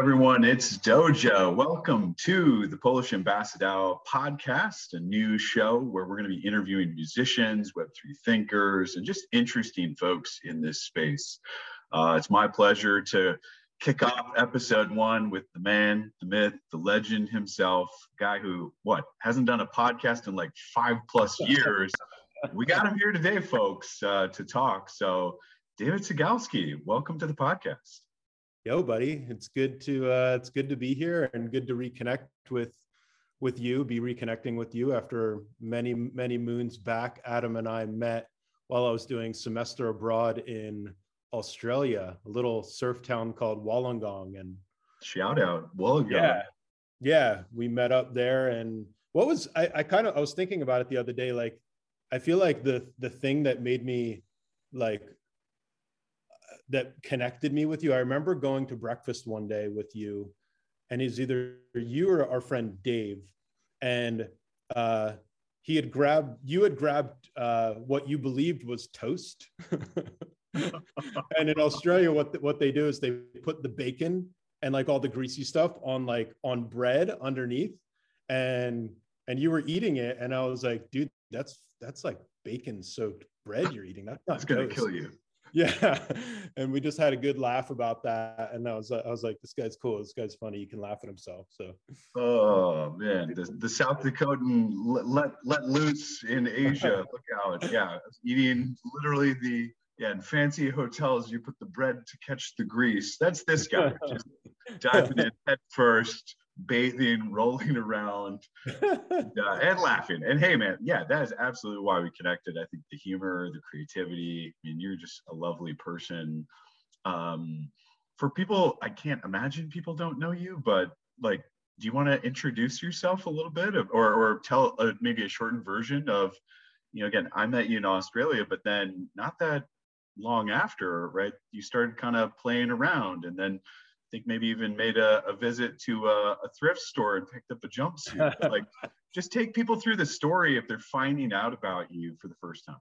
everyone? It's Dojo. Welcome to the Polish Ambassador podcast, a new show where we're going to be interviewing musicians, Web3 thinkers, and just interesting folks in this space. Uh, it's my pleasure to kick off episode one with the man, the myth, the legend himself, guy who, what, hasn't done a podcast in like five plus years. we got him here today, folks, uh, to talk. So, David Sugalski, welcome to the podcast. Yo, buddy, it's good to uh, it's good to be here and good to reconnect with with you. Be reconnecting with you after many many moons back. Adam and I met while I was doing semester abroad in Australia, a little surf town called Wollongong, and shout out Wollongong. Yeah, yeah, we met up there, and what was I, I kind of I was thinking about it the other day. Like, I feel like the the thing that made me like that connected me with you. I remember going to breakfast one day with you, and it's either you or our friend Dave, and uh, he had grabbed you had grabbed uh, what you believed was toast. and in Australia, what what they do is they put the bacon and like all the greasy stuff on like on bread underneath, and and you were eating it, and I was like, dude, that's that's like bacon soaked bread you're eating. That's not that's gonna kill you yeah and we just had a good laugh about that and i was i was like this guy's cool this guy's funny he can laugh at himself so. Oh man the, the south dakotan let, let, let loose in asia look out yeah eating literally the yeah in fancy hotels you put the bread to catch the grease that's this guy just diving in head first bathing, rolling around, and, uh, and, laughing. And hey, man, yeah, that is absolutely why we connected. I think the humor, the creativity. I mean, you're just a lovely person. Um, for people, I can't imagine people don't know you, but like, do you want to introduce yourself a little bit, of, or or tell uh, maybe a shortened version of, you know, again, I met you in Australia, but then not that long after, right? You started kind of playing around, and then think maybe even made a, a visit to a, a, thrift store and picked up a jumpsuit. like, just take people through the story if they're finding out about you for the first time.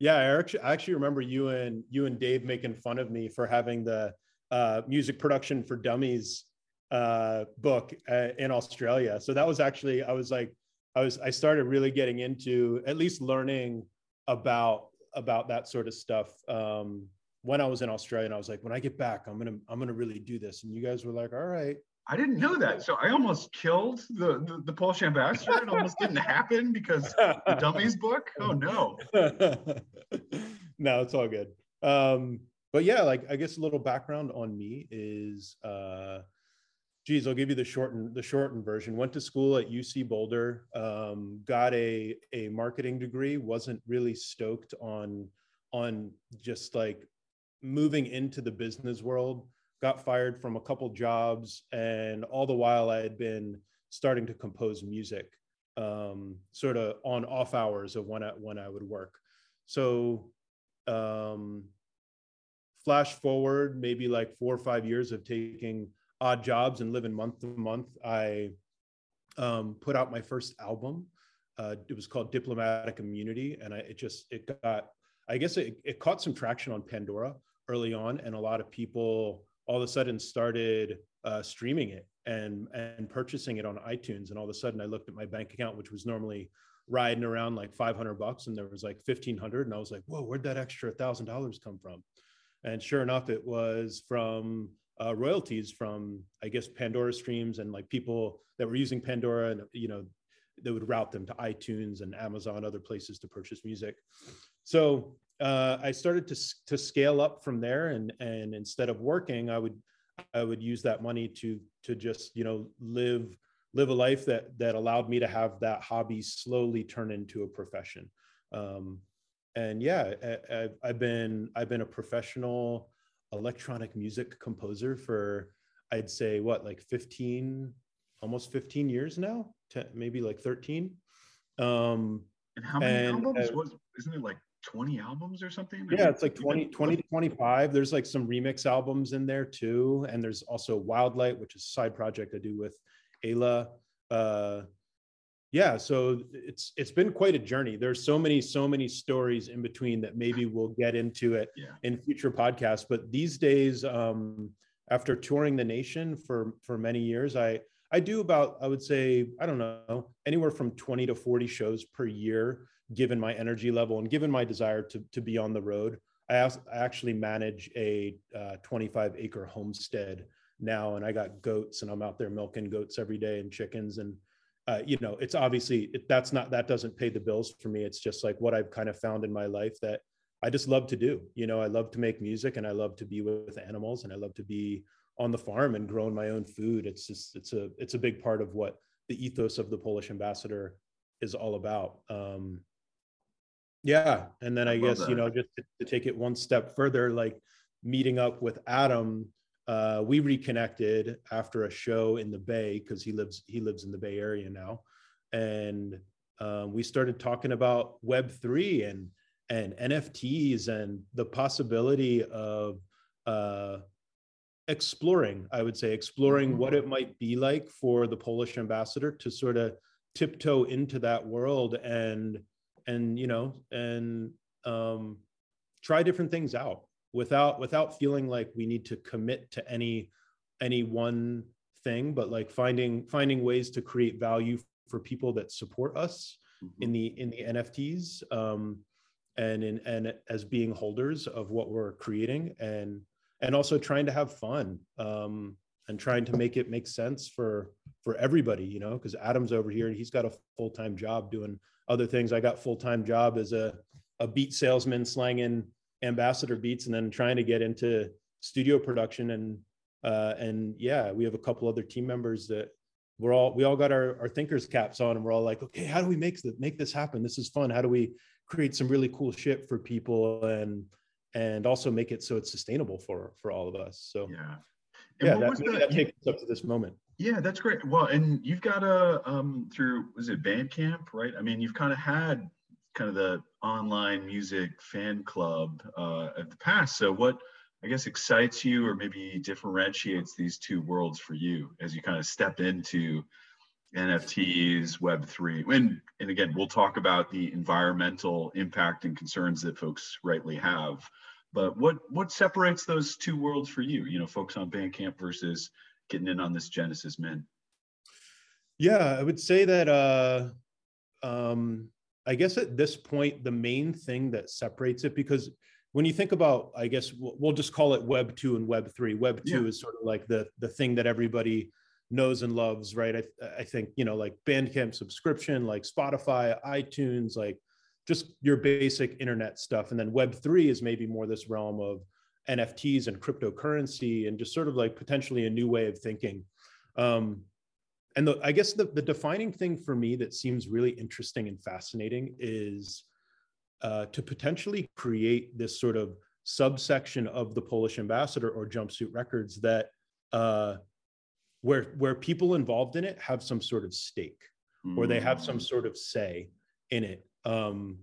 Yeah, I actually, I actually remember you and you and Dave making fun of me for having the uh, music production for dummies uh, book uh, in Australia. So that was actually I was like I was I started really getting into at least learning about about that sort of stuff um, when I was in Australia, and I was like, when I get back, I'm gonna I'm gonna really do this. And you guys were like, all right. I didn't know that, so I almost killed the the, the Polish ambassador. It almost didn't happen because the dummies book. Oh no. no, it's all good. Um, but yeah, like I guess a little background on me is, uh, geez, I'll give you the shortened the shortened version. Went to school at UC Boulder, um, got a a marketing degree. wasn't really stoked on on just like moving into the business world, got fired from a couple jobs, and all the while I had been starting to compose music, um, sort of on off hours of when I when I would work. So, um, flash forward maybe like four or five years of taking odd jobs and living month to month. I um, put out my first album. Uh, it was called Diplomatic Immunity, and I, it just it got I guess it, it caught some traction on Pandora early on, and a lot of people all of a sudden started uh, streaming it and and purchasing it on iTunes. And all of a sudden, I looked at my bank account, which was normally riding around like 500 bucks, and there was like 1500, and I was like, "Whoa, where'd that extra thousand dollars come from?" And sure enough, it was from uh, royalties from I guess Pandora streams and like people that were using Pandora, and you know, they would route them to iTunes and Amazon, other places to purchase music. So uh, I started to to scale up from there, and and instead of working, I would I would use that money to to just you know live live a life that that allowed me to have that hobby slowly turn into a profession. Um, and yeah, I, I've been I've been a professional electronic music composer for I'd say what like 15 almost 15 years now, 10, maybe like 13. Um, and how many and, albums? Was, isn't it like 20 albums or something? Yeah, it's like 20, 20 to 25. There's like some remix albums in there too. And there's also Wildlight, which is a side project I do with Ayla. Uh, yeah, so it's it's been quite a journey. There's so many, so many stories in between that maybe we'll get into it yeah. in future podcasts. But these days, um, after touring the nation for for many years, I I do about I would say I don't know anywhere from 20 to 40 shows per year, given my energy level and given my desire to to be on the road. I, I actually manage a uh, 25 acre homestead now, and I got goats, and I'm out there milking goats every day and chickens and. Uh, you know, it's obviously it, that's not that doesn't pay the bills for me. It's just like what I've kind of found in my life that I just love to do. You know, I love to make music and I love to be with animals and I love to be on the farm and growing my own food. It's just it's a it's a big part of what the ethos of the Polish ambassador is all about. Um, yeah, and then I, I guess that. you know just to, to, take it one step further, like meeting up with Adam, uh, we reconnected after a show in the Bay because he lives he lives in the Bay Area now, and uh, we started talking about Web three and and NFTs and the possibility of uh, exploring, I would say, exploring mm-hmm. what it might be like for the Polish ambassador to sort of tiptoe into that world and and you know and um, try different things out without without feeling like we need to commit to any any one thing, but like finding finding ways to create value for people that support us mm-hmm. in the in the NFTs. Um, and in and as being holders of what we're creating and and also trying to have fun um, and trying to make it make sense for for everybody you know because adam's over here and he's got a full-time job doing other things. I got full-time job as a a beat salesman slanging ambassador beats and then trying to get into studio production and uh, and yeah we have a couple other team members that we're all we all got our, our thinkers caps on and we're all like okay how do we make this make this happen? This is fun. How do we create some really cool shit for people and and also make it so it's sustainable for for all of us? So yeah yeah that, that, that takes us up to this moment yeah that's great well and you've got a um through was it bandcamp right i mean you've kind of had kind of the online music fan club uh of the past so what i guess excites you or maybe differentiates these two worlds for you as you kind of step into NFTs, Web3. And, and again, we'll talk about the environmental impact and concerns that folks rightly have. But what what separates those two worlds for you? You know, folks on Bandcamp versus getting in on this Genesis Mint. Yeah, I would say that uh, um, I guess at this point, the main thing that separates it, because when you think about, I guess we'll just call it Web two and Web three. Web two yeah. is sort of like the the thing that everybody knows and loves, right? I, I think, you know, like Bandcamp subscription, like Spotify, iTunes, like just your basic internet stuff. And then Web3 is maybe more this realm of NFTs and cryptocurrency and just sort of like potentially a new way of thinking. Um, and the, I guess the, the defining thing for me that seems really interesting and fascinating is uh, to potentially create this sort of subsection of the Polish ambassador or Jumpsuit Records that uh, where where people involved in it have some sort of stake mm. or they have some mm. sort of say in it um,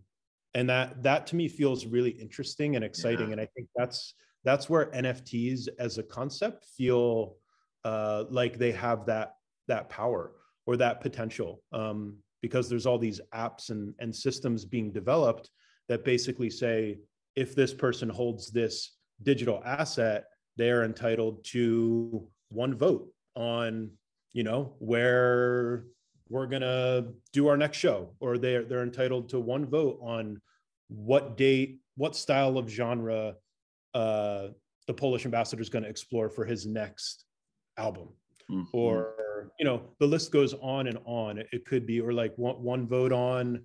and that that to me feels really interesting and exciting yeah. and i think that's that's where nfts as a concept feel uh, like they have that that power or that potential um, because there's all these apps and, and systems being developed that basically say if this person holds this digital asset they're entitled to one vote on you know where we're gonna do our next show or they're they're entitled to one vote on what date what style of genre uh the polish ambassador is going to explore for his next album. Mm-hmm. or you know the list goes on and on. It, it could be or like one, one vote on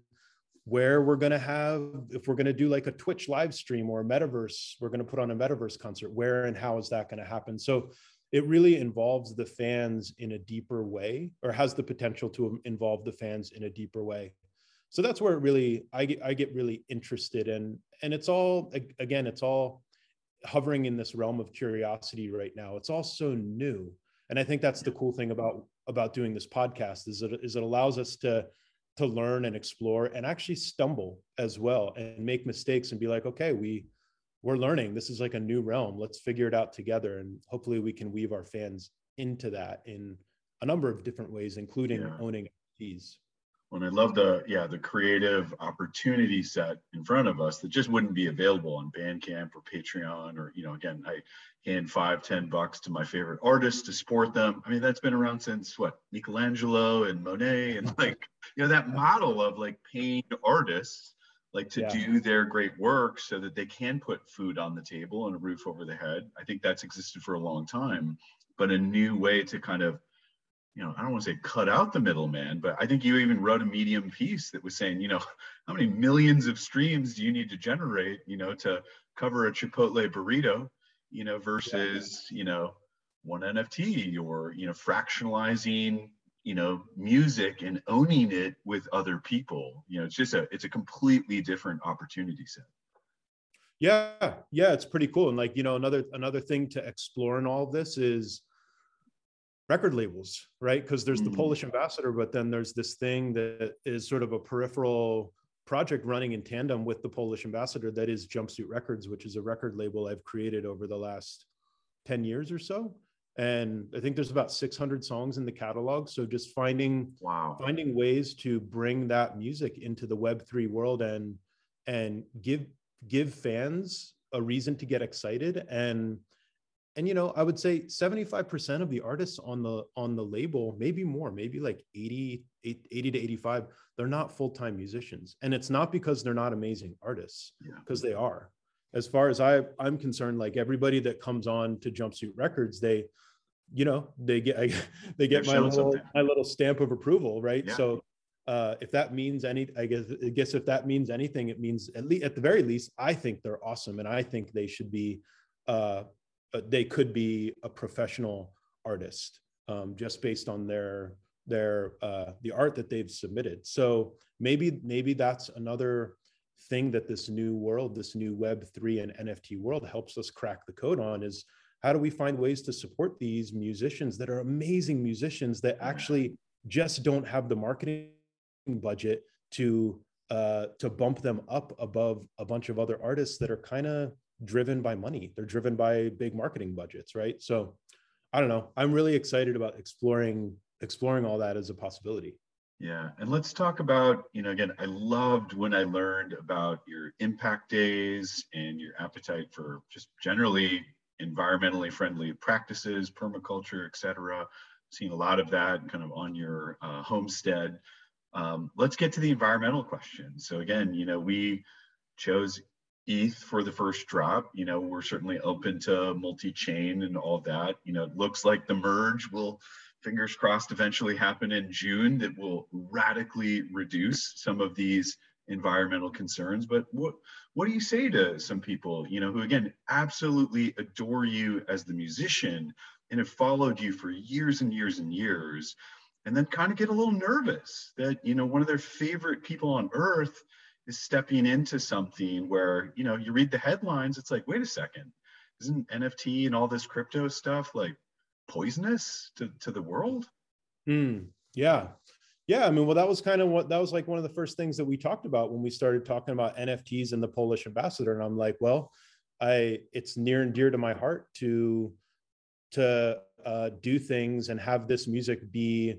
where we're going to have if we're going to do like a twitch live stream or a metaverse we're going to put on a metaverse concert where and how is that going to happen? So it really involves the fans in a deeper way or has the potential to involve the fans in a deeper way. So that's where it really i get i get really interested in and it's all again it's all hovering in this realm of curiosity right now. It's all so new and i think that's the cool thing about about doing this podcast is it is it allows us to to learn and explore and actually stumble as well and make mistakes and be like okay we we're learning this is like a new realm let's figure it out together and hopefully we can weave our fans into that in a number of different ways including yeah. owning NFTs and I love the yeah the creative opportunity set in front of us that just wouldn't be available on Bandcamp or Patreon or you know again I hand five ten bucks to my favorite artists to support them. I mean that's been around since what Michelangelo and Monet and like you know that model of like paying artists like to yeah. do their great work so that they can put food on the table and a roof over the head. I think that's existed for a long time, but a new way to kind of you know, I don't want to say cut out the middleman, but I think you even wrote a medium piece that was saying, you know, how many millions of streams do you need to generate, you know, to cover a Chipotle burrito, you know, versus, yeah. you know, one NFT or, you know, fractionalizing, you know, music and owning it with other people. You know, it's just a, it's a completely different opportunity set. Yeah. Yeah. It's pretty cool. And like, you know, another, another thing to explore in all of this is, record labels, right? Because there's the mm. Polish ambassador, but then there's this thing that is sort of a peripheral project running in tandem with the Polish ambassador that is Jumpsuit Records, which is a record label I've created over the last 10 years or so. And I think there's about 600 songs in the catalog. So just finding wow. finding ways to bring that music into the Web3 world and and give give fans a reason to get excited and and you know i would say 75% of the artists on the on the label maybe more maybe like 80 80 to 85 they're not full-time musicians and it's not because they're not amazing artists because yeah. they are as far as i i'm concerned like everybody that comes on to jumpsuit records they you know they get I, they get my little, my little stamp of approval right yeah. so uh, if that means any, I guess, I guess if that means anything, it means at least at the very least, I think they're awesome, and I think they should be uh, uh, they could be a professional artist um, just based on their their uh, the art that they've submitted. So maybe maybe that's another thing that this new world, this new Web three and NFT world helps us crack the code on is how do we find ways to support these musicians that are amazing musicians that actually just don't have the marketing budget to uh, to bump them up above a bunch of other artists that are kind of driven by money. They're driven by big marketing budgets, right? So I don't know. I'm really excited about exploring exploring all that as a possibility. Yeah, and let's talk about, you know, again, I loved when I learned about your impact days and your appetite for just generally environmentally friendly practices, permaculture, et cetera. Seen a lot of that kind of on your uh, homestead. Um, let's get to the environmental question. So again, you know, we chose ETH for the first drop. You know, we're certainly open to multi-chain and all that. You know, it looks like the merge will, fingers crossed, eventually happen in June that will radically reduce some of these environmental concerns. But what what do you say to some people, you know, who again absolutely adore you as the musician and have followed you for years and years and years, and then kind of get a little nervous that you know one of their favorite people on earth is stepping into something where you know you read the headlines it's like wait a second isn't nft and all this crypto stuff like poisonous to, to the world mm, yeah yeah i mean well that was kind of what that was like one of the first things that we talked about when we started talking about nfts and the polish ambassador and i'm like well i it's near and dear to my heart to to uh, do things and have this music be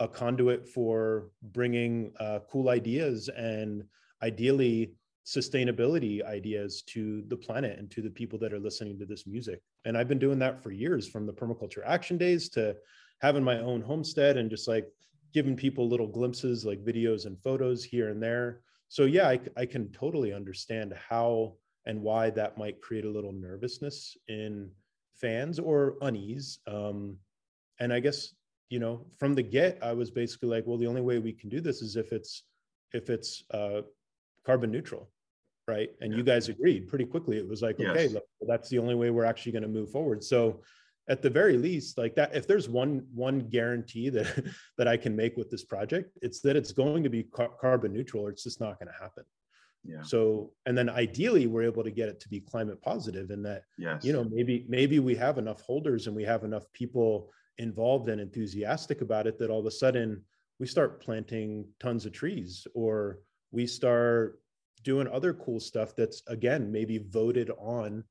a conduit for bringing uh, cool ideas and ideally sustainability ideas to the planet and to the people that are listening to this music. And I've been doing that for years from the permaculture action days to having my own homestead and just like giving people little glimpses like videos and photos here and there. So yeah, I, I can totally understand how and why that might create a little nervousness in fans or unease. Um, and I guess, you know, from the get, I was basically like, well, the only way we can do this is if it's if it's uh, carbon neutral right and yeah. you guys agreed pretty quickly it was like yes. okay look, that's the only way we're actually going to move forward so at the very least like that if there's one one guarantee that that i can make with this project it's that it's going to be car- carbon neutral or it's just not going to happen yeah. so and then ideally we're able to get it to be climate positive and that yes. you know maybe maybe we have enough holders and we have enough people involved and enthusiastic about it that all of a sudden we start planting tons of trees or we start doing other cool stuff that's again maybe voted on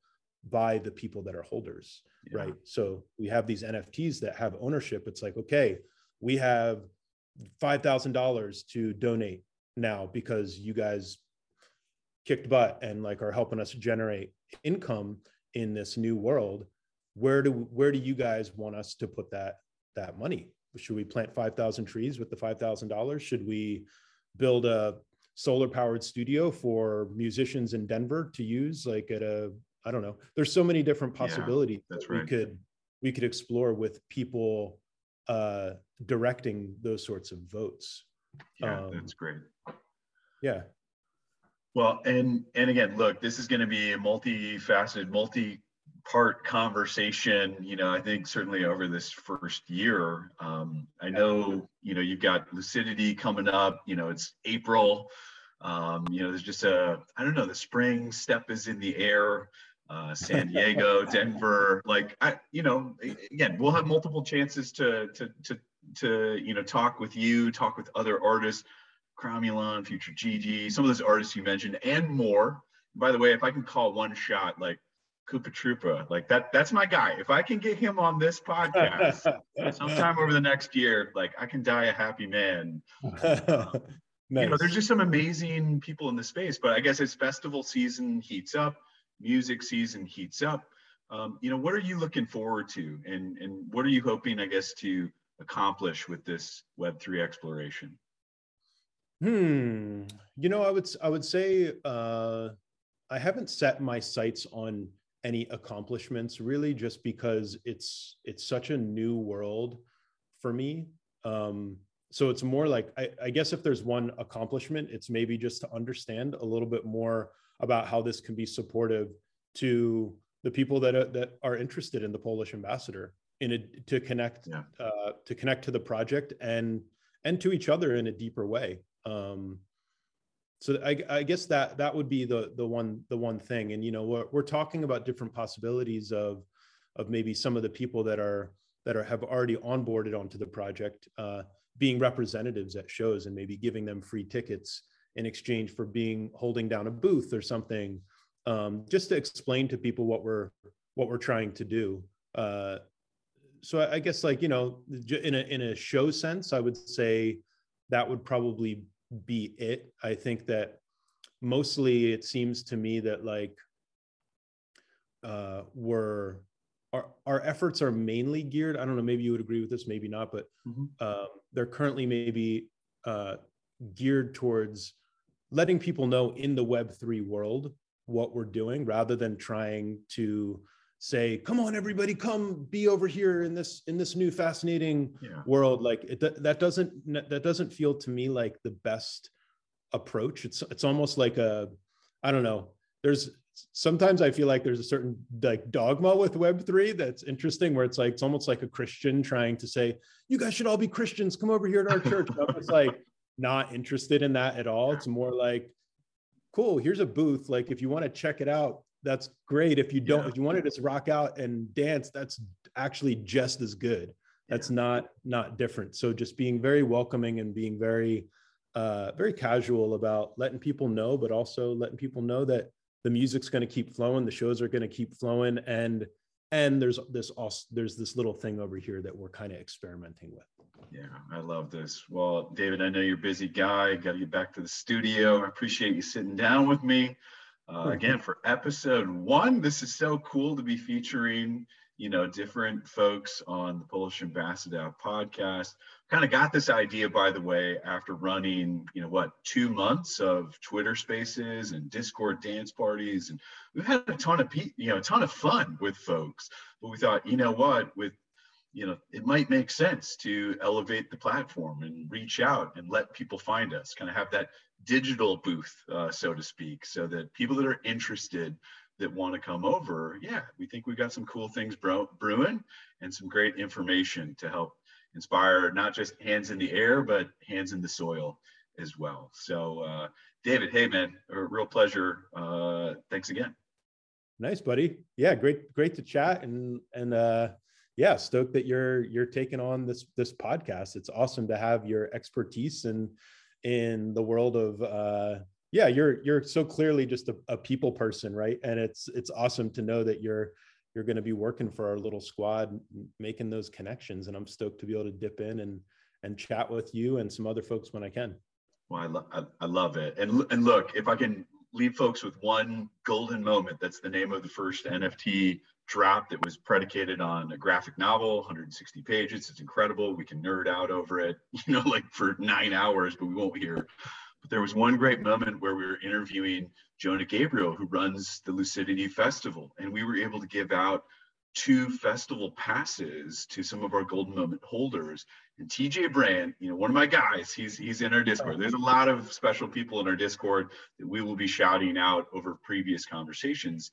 by the people that are holders yeah. right? So we have these nfts that have ownership. It's like okay we have $5000 to donate now because you guys kicked butt and like are helping us generate income in this new world. Where do where do you guys want us to put that that money? Should we plant 5000 trees with the $5000 should we build a solar powered studio for musicians in denver to use like at a i don't know. There's so many different possibilities yeah, that right. we could we could explore with people uh directing those sorts of votes. Yeah Um, that's great. yeah. Well and and again look this is going to be a multifaceted multi part conversation you know i think certainly over this first year. Um, i know you know you've got lucidity coming up you know it's april. Um, you know there's just a i don't know the spring step is in the air uh, san diego denver like i you know again we'll have multiple chances to to to to you know talk with you talk with other artists cromulon future gg some of those artists you mentioned and more by the way if i can call one shot like Koopa Troopa. Like that, that's my guy. If I can get him on this podcast sometime over the next year, like I can die a happy man. nice. You know, there's just some amazing people in the space, but I guess as festival season heats up, music season heats up. Um, you know, what are you looking forward to, and and what are you hoping, I guess, to accomplish with this Web three exploration? Hmm. You know, I would I would say uh, I haven't set my sights on any accomplishments really, just because it's it's such a new world for me. Um, so it's more like I, I guess if there's one accomplishment, it's maybe just to understand a little bit more about how this can be supportive to the people that are, that are interested in the Polish ambassador in a, to connect Yeah. uh, to connect to the project and and to each other in a deeper way. Um, so I, I guess that that would be the the one the one thing. And you know we're we're talking about different possibilities of of maybe some of the people that are that are have already onboarded onto the project uh, being representatives at shows and maybe giving them free tickets in exchange for being holding down a booth or something um, just to explain to people what we're what we're trying to do uh, so I, I guess like you know in a in a show sense i would say that would probably be it i think that mostly it seems to me that like uh we're our, our efforts are mainly geared i don't know maybe you would agree with this maybe not but Mhm. um, they're currently maybe uh, geared towards letting people know in the web3 world what we're doing rather than trying to say come on everybody come be over here in this in this new fascinating Yeah. world. Like it, that doesn't that doesn't feel to me like the best approach. It's it's almost like a i don't know. There's sometimes i feel like there's a certain like dogma with web3 that's interesting where it's like it's almost like a christian trying to say you guys should all be christians. Come over here to our church. I'm just like not interested in that at all. It's more like cool here's a booth. Like if you want to check it out that's great. If you don't Yeah. if you wanted to just rock out and dance that's actually just as good. That's not not different. So just being very welcoming and being very uh very casual about letting people know but also letting people know that the music's going to keep flowing the shows are going to keep flowing and and there's this also there's this little thing over here that we're kind of experimenting with Yeah, I love this. Well, David, I know you're a busy guy. Got to get back to the studio. I appreciate you sitting down with me. Uh, again, for episode one, this is so cool to be featuring, you know, different folks on the Polish Ambassador podcast. Kind of got this idea, by the way, after running, you know, what, two months of Twitter spaces and Discord dance parties. And we've had a ton of, pe- you know, a ton of fun with folks. But we thought, you know what, with you know, it might make sense to elevate the platform and reach out and let people find us, kind of have that digital booth, uh, so to speak, so that people that are interested that want to come over, yeah, we think we've got some cool things brewing and some great information to help inspire not just hands in the air, but hands in the soil as well. So, uh, David, hey man, a real pleasure. Uh, thanks again. nice buddy yeah great great to chat and and uh yeah stoked that you're you're taking on this this podcast it's awesome to have your expertise in in the world of uh yeah you're you're so clearly just a, a people person right and it's it's awesome to know that you're you're going to be working for our little squad making those connections and i'm stoked to be able to dip in and and chat with you and some other folks when I can. Well, I, lo- I, I love it. And, and look, if I can leave folks with one golden moment, that's the name of the first NFT drop that was predicated on a graphic novel, 160 pages. It's incredible. We can nerd out over it, you know, like for nine hours, but we won't hear. But there was one great moment where we were interviewing Jonah Gabriel, who runs the Lucidity Festival, and we were able to give out two festival passes to some of our golden moment holders. And TJ Brand, you know, one of my guys, he's he's in our Discord. There's a lot of special people in our Discord that we will be shouting out over previous conversations.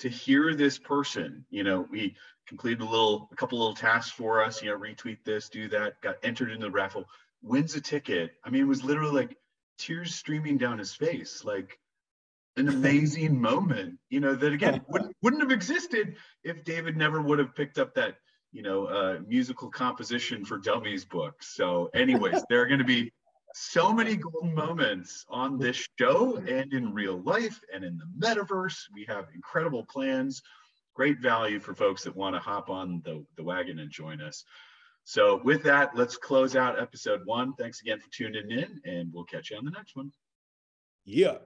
To hear this person, you know, we completed a little, a couple little tasks for us, you know, retweet this, do that, got entered into the raffle, wins a ticket. I mean, it was literally like tears streaming down his face. Like an amazing moment, you know, that again wouldn't, wouldn't have existed if David never would have picked up that, you know, uh, musical composition for dummies book. So, anyways, there are going to be so many golden moments on this show and in real life and in the metaverse. We have incredible plans, great value for folks that want to hop on the, the wagon and join us. So, with that, let's close out episode one. Thanks again for tuning in, and we'll catch you on the next one. Yeah.